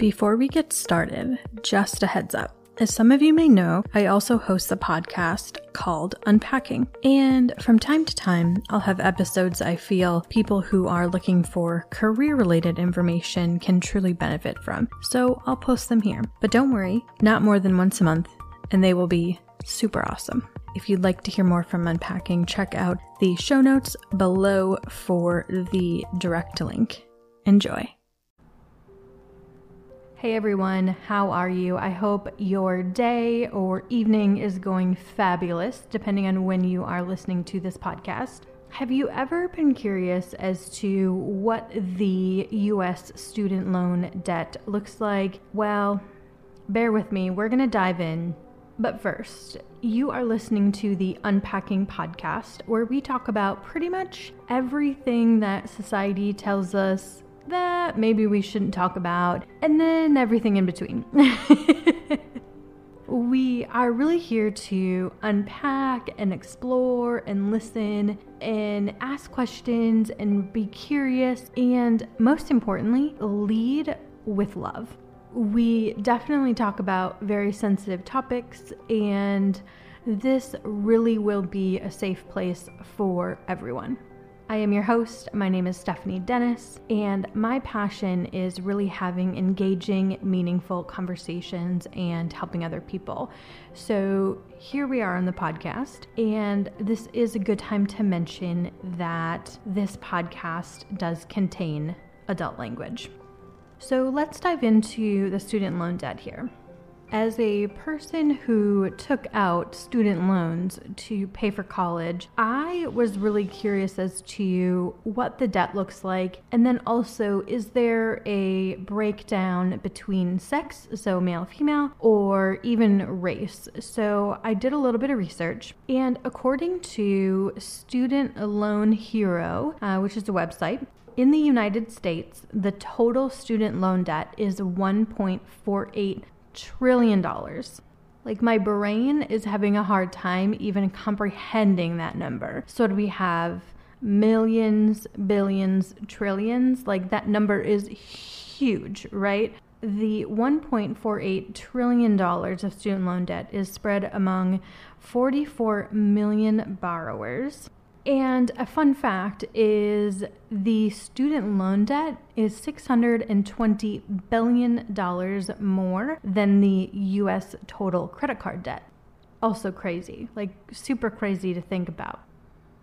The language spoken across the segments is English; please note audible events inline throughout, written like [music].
Before we get started, just a heads up. As some of you may know, I also host a podcast called Unpacking. And from time to time, I'll have episodes I feel people who are looking for career related information can truly benefit from. So I'll post them here. But don't worry, not more than once a month, and they will be super awesome. If you'd like to hear more from Unpacking, check out the show notes below for the direct link. Enjoy. Hey everyone, how are you? I hope your day or evening is going fabulous, depending on when you are listening to this podcast. Have you ever been curious as to what the US student loan debt looks like? Well, bear with me, we're going to dive in. But first, you are listening to the Unpacking podcast, where we talk about pretty much everything that society tells us that maybe we shouldn't talk about, and then everything in between. [laughs] we are really here to unpack and explore and listen and ask questions and be curious, and most importantly, lead with love. We definitely talk about very sensitive topics, and this really will be a safe place for everyone. I am your host. My name is Stephanie Dennis, and my passion is really having engaging, meaningful conversations and helping other people. So, here we are on the podcast, and this is a good time to mention that this podcast does contain adult language. So, let's dive into the student loan debt here. As a person who took out student loans to pay for college, I was really curious as to what the debt looks like. And then also, is there a breakdown between sex, so male, female, or even race? So I did a little bit of research. And according to Student Loan Hero, uh, which is a website, in the United States, the total student loan debt is 1.48 trillion dollars. Like my brain is having a hard time even comprehending that number. So do we have millions, billions, trillions? Like that number is huge, right? The $1.48 trillion of student loan debt is spread among 44 million borrowers. And a fun fact is the student loan debt is $620 billion more than the US total credit card debt. Also crazy, like super crazy to think about.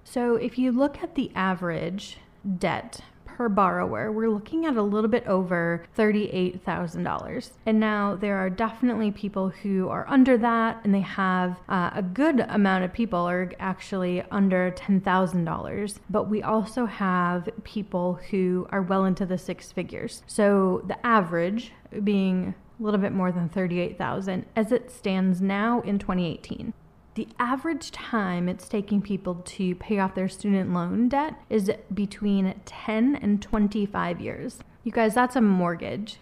So if you look at the average debt per borrower, we're looking at a little bit over $38,000. And now there are definitely people who are under that, and they have uh, a good amount of people are actually under $10,000. But we also have people who are well into the six figures. So the average being a little bit more than 38,000 as it stands now in 2018 the average time it's taking people to pay off their student loan debt is between 10 and 25 years. You guys, that's a mortgage.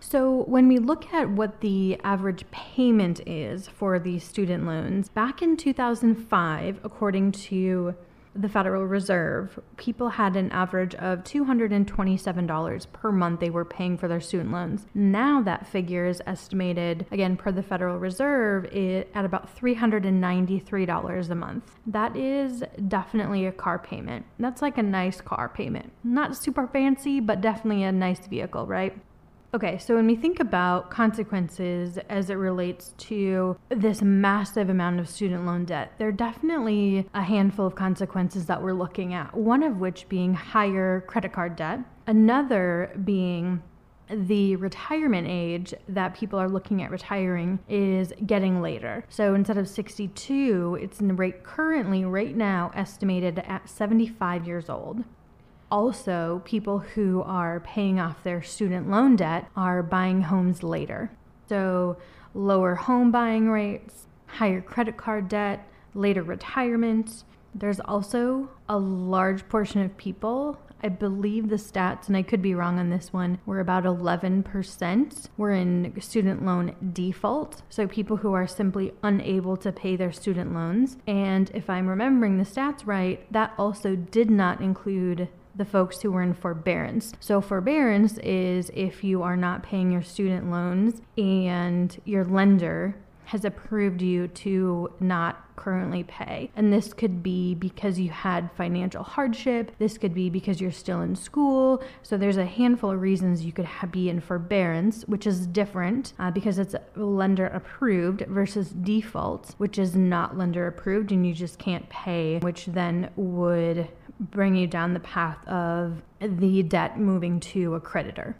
So, when we look at what the average payment is for these student loans, back in 2005, according to the Federal Reserve, people had an average of $227 per month they were paying for their student loans. Now that figure is estimated, again, per the Federal Reserve, at about $393 a month. That is definitely a car payment. That's like a nice car payment. Not super fancy, but definitely a nice vehicle, right? Okay, so when we think about consequences as it relates to this massive amount of student loan debt, there are definitely a handful of consequences that we're looking at. One of which being higher credit card debt, another being the retirement age that people are looking at retiring is getting later. So instead of 62, it's in the rate currently right now estimated at 75 years old also, people who are paying off their student loan debt are buying homes later. So, lower home buying rates, higher credit card debt, later retirement. There's also a large portion of people, I believe the stats, and I could be wrong on this one, were about 11% were in student loan default. So people who are simply unable to pay their student loans. And if I'm remembering the stats right, that also did not include the folks who were in forbearance. So, forbearance is if you are not paying your student loans and your lender has approved you to not currently pay. And this could be because you had financial hardship, this could be because you're still in school. So there's a handful of reasons you could be in forbearance, which is different uh, because it's lender approved versus default, which is not lender approved and you just can't pay, which then would bring you down the path of the debt moving to a creditor.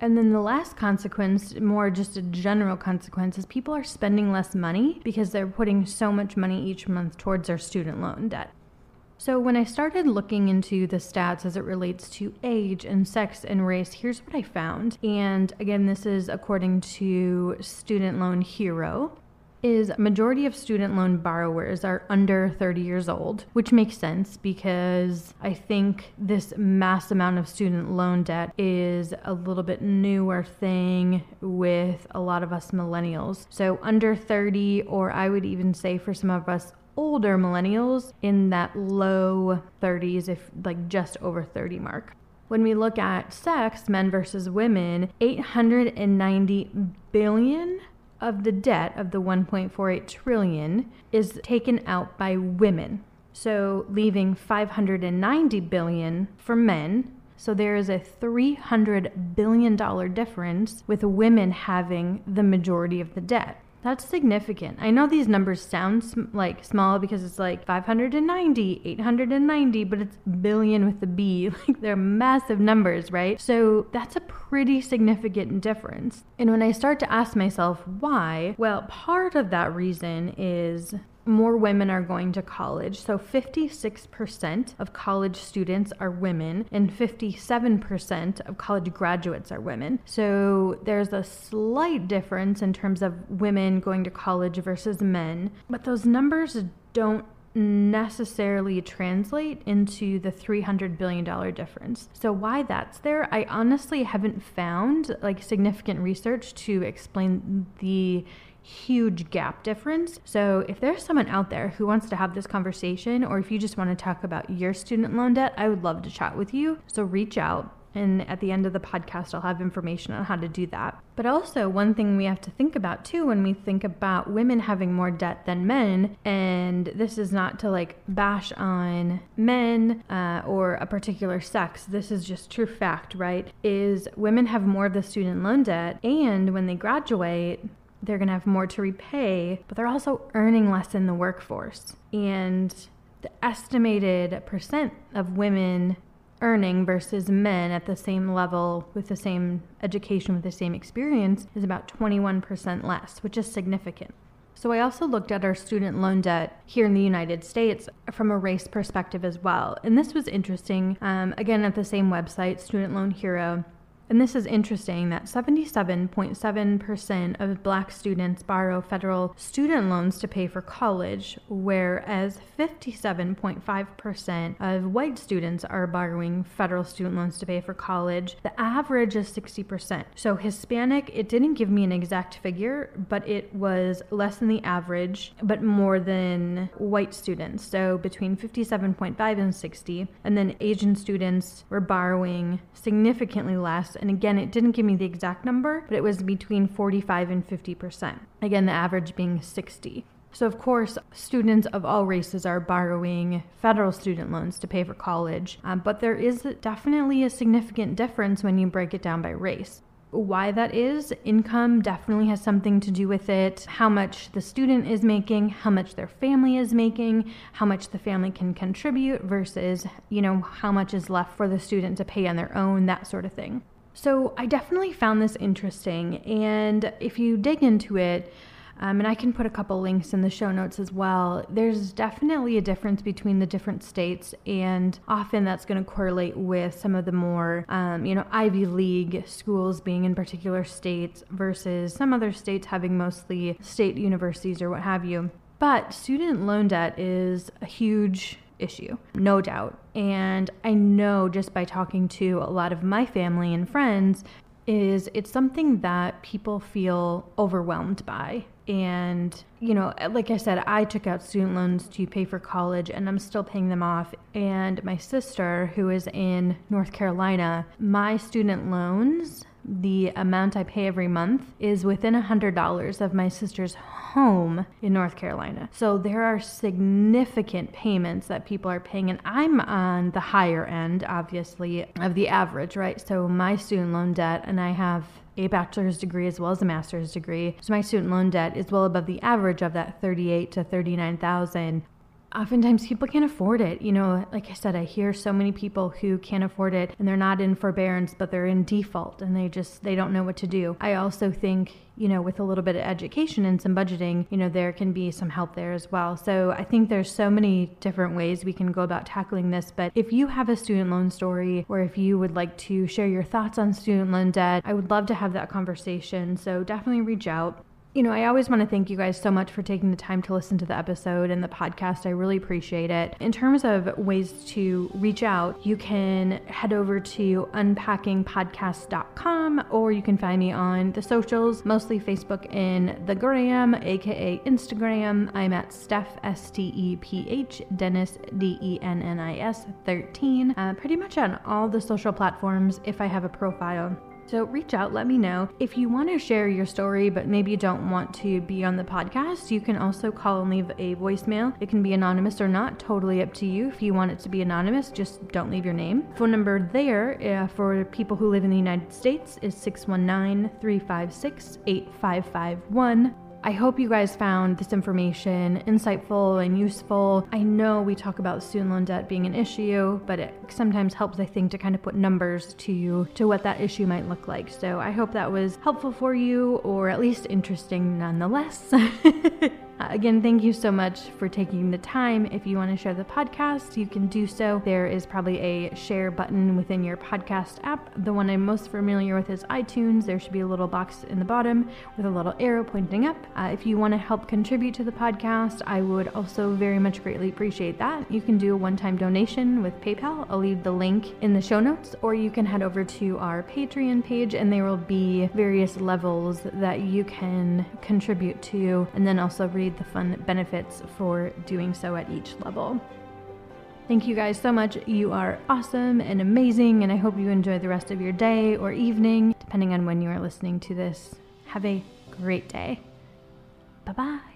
And then the last consequence, more just a general consequence, is people are spending less money because they're putting so much money each month towards their student loan debt. So, when I started looking into the stats as it relates to age and sex and race, here's what I found. And again, this is according to Student Loan Hero is majority of student loan borrowers are under 30 years old, which makes sense because I think this mass amount of student loan debt is a little bit newer thing with a lot of us millennials. So under 30 or I would even say for some of us older millennials in that low 30s if like just over 30 mark when we look at sex, men versus women, 890 billion of the debt of the 1.48 trillion is taken out by women. So leaving 590 billion for men. So there is a 300 billion dollar difference with women having the majority of the debt. That's significant. I know these numbers sound sm- like small because it's like 590, 890, but it's billion with the B. [laughs] Like they're massive numbers, right? So that's a pretty significant difference. And when I start to ask myself why, well, part of that reason is more women are going to college. So 56% of college students are women, and 57% of college graduates are women. So there's a slight difference in terms of women going to college versus men, but those numbers don't necessarily translate into the $300 billion difference. So, why that's there, I honestly haven't found like significant research to explain the huge gap difference. So, if there's someone out there who wants to have this conversation, or if you just want to talk about your student loan debt, I would love to chat with you. So, reach out. And at the end of the podcast, I'll have information on how to do that. But also, one thing we have to think about too when we think about women having more debt than men, and this is not to like bash on men uh, or a particular sex, this is just true fact, right? Is women have more of the student loan debt, and when they graduate, they're going to have more to repay, but they're also earning less in the workforce. And the estimated percent of women earning versus men at the same level with the same education, with the same experience, is about 21% less, which is significant. So, I also looked at our student loan debt here in the United States from a race perspective as well. And this was interesting. Um, again, at the same website, Student Loan Hero, and this is interesting that 77.7% of black students borrow federal student loans to pay for college, whereas 57.5% of white students are borrowing federal student loans to pay for college. The average is 60%. So Hispanic, it didn't give me an exact figure, but it was less than the average, but more than white students. So between 57.5 and 60. And then Asian students were borrowing significantly less and again, it didn't give me the exact number, but it was between 45 and 50%. Again, the average being 60. So, of course, students of all races are borrowing federal student loans to pay for college, um, but there is definitely a significant difference when you break it down by race. Why that is, income definitely has something to do with it. How much the student is making, how much their family is making, how much the family can contribute versus, you know, how much is left for the student to pay on their own, that sort of thing. So I definitely found this interesting. And if you dig into it, um, and I can put a couple links in the show notes as well. There's definitely a difference between the different states, and often that's going to correlate with some of the more, um, you know, Ivy League schools being in particular states versus some other states having mostly state universities or what have you. But student loan debt is a huge issue, no doubt. And I know just by talking to a lot of my family and friends, is it's something that people feel overwhelmed by. And, you know, like I said, I took out student loans to pay for college and I'm still paying them off. And my sister, who is in North Carolina, my student loans the amount I pay every month is within $100 of my sister's home in North Carolina. So there are significant payments that people are paying, and I'm on the higher end, obviously, of the average, right? So my student loan debt, and I have a bachelor's degree as well as a master's degree. So my student loan debt is well above the average of that 38 to 39,000 oftentimes people can't afford it. You know, like I said, I hear so many people who can't afford it and they're not in forbearance, but they're in default and they just they don't know what to do. I also think, you know, with a little bit of education and some budgeting, you know, there can be some help there as well. So I think there's so many different ways we can go about tackling this. But if you have a student loan story or if you would like to share your thoughts on student loan debt, I would love to have that conversation. So definitely reach out you know, I always want to thank you guys so much for taking the time to listen to the episode and the podcast. I really appreciate it. In terms of ways to reach out, you can head over to unpackingpodcast.com or you can find me on the socials, mostly Facebook and the gram, aka Instagram. I'm at Steph, S T E P H, Dennis, D E N N I S 13. Uh, pretty much on all the social platforms if I have a profile. So reach out, let me know. If you want to share your story, but maybe you don't want to be on the podcast, you can also call and leave a voicemail. It can be anonymous or not, totally up to you. If you want it to be anonymous, just don't leave your name. Phone number there uh, for people who live in the United States is 619 356 8551. I hope you guys found this information insightful and useful. I know we talk about student loan debt being an issue, but it sometimes helps, I think, to kind of put numbers to to what that issue might look like. So I hope that was helpful for you, or at least interesting nonetheless. [laughs] Uh, again, thank you so much for taking the time. If you want to share the podcast, you can do so. There is probably a share button within your podcast app. The one I'm most familiar with is iTunes. There should be a little box in the bottom with a little arrow pointing up. Uh, if you want to help contribute to the podcast, I would also very much greatly appreciate that. You can do a one time donation with PayPal. I'll leave the link in the show notes, or you can head over to our Patreon page and there will be various levels that you can contribute to, and then also read the fun benefits for doing so at each level. Thank you guys so much. You are awesome and amazing, and I hope you enjoy the rest of your day or evening, depending on when you are listening to this. Have a great day. Bye bye.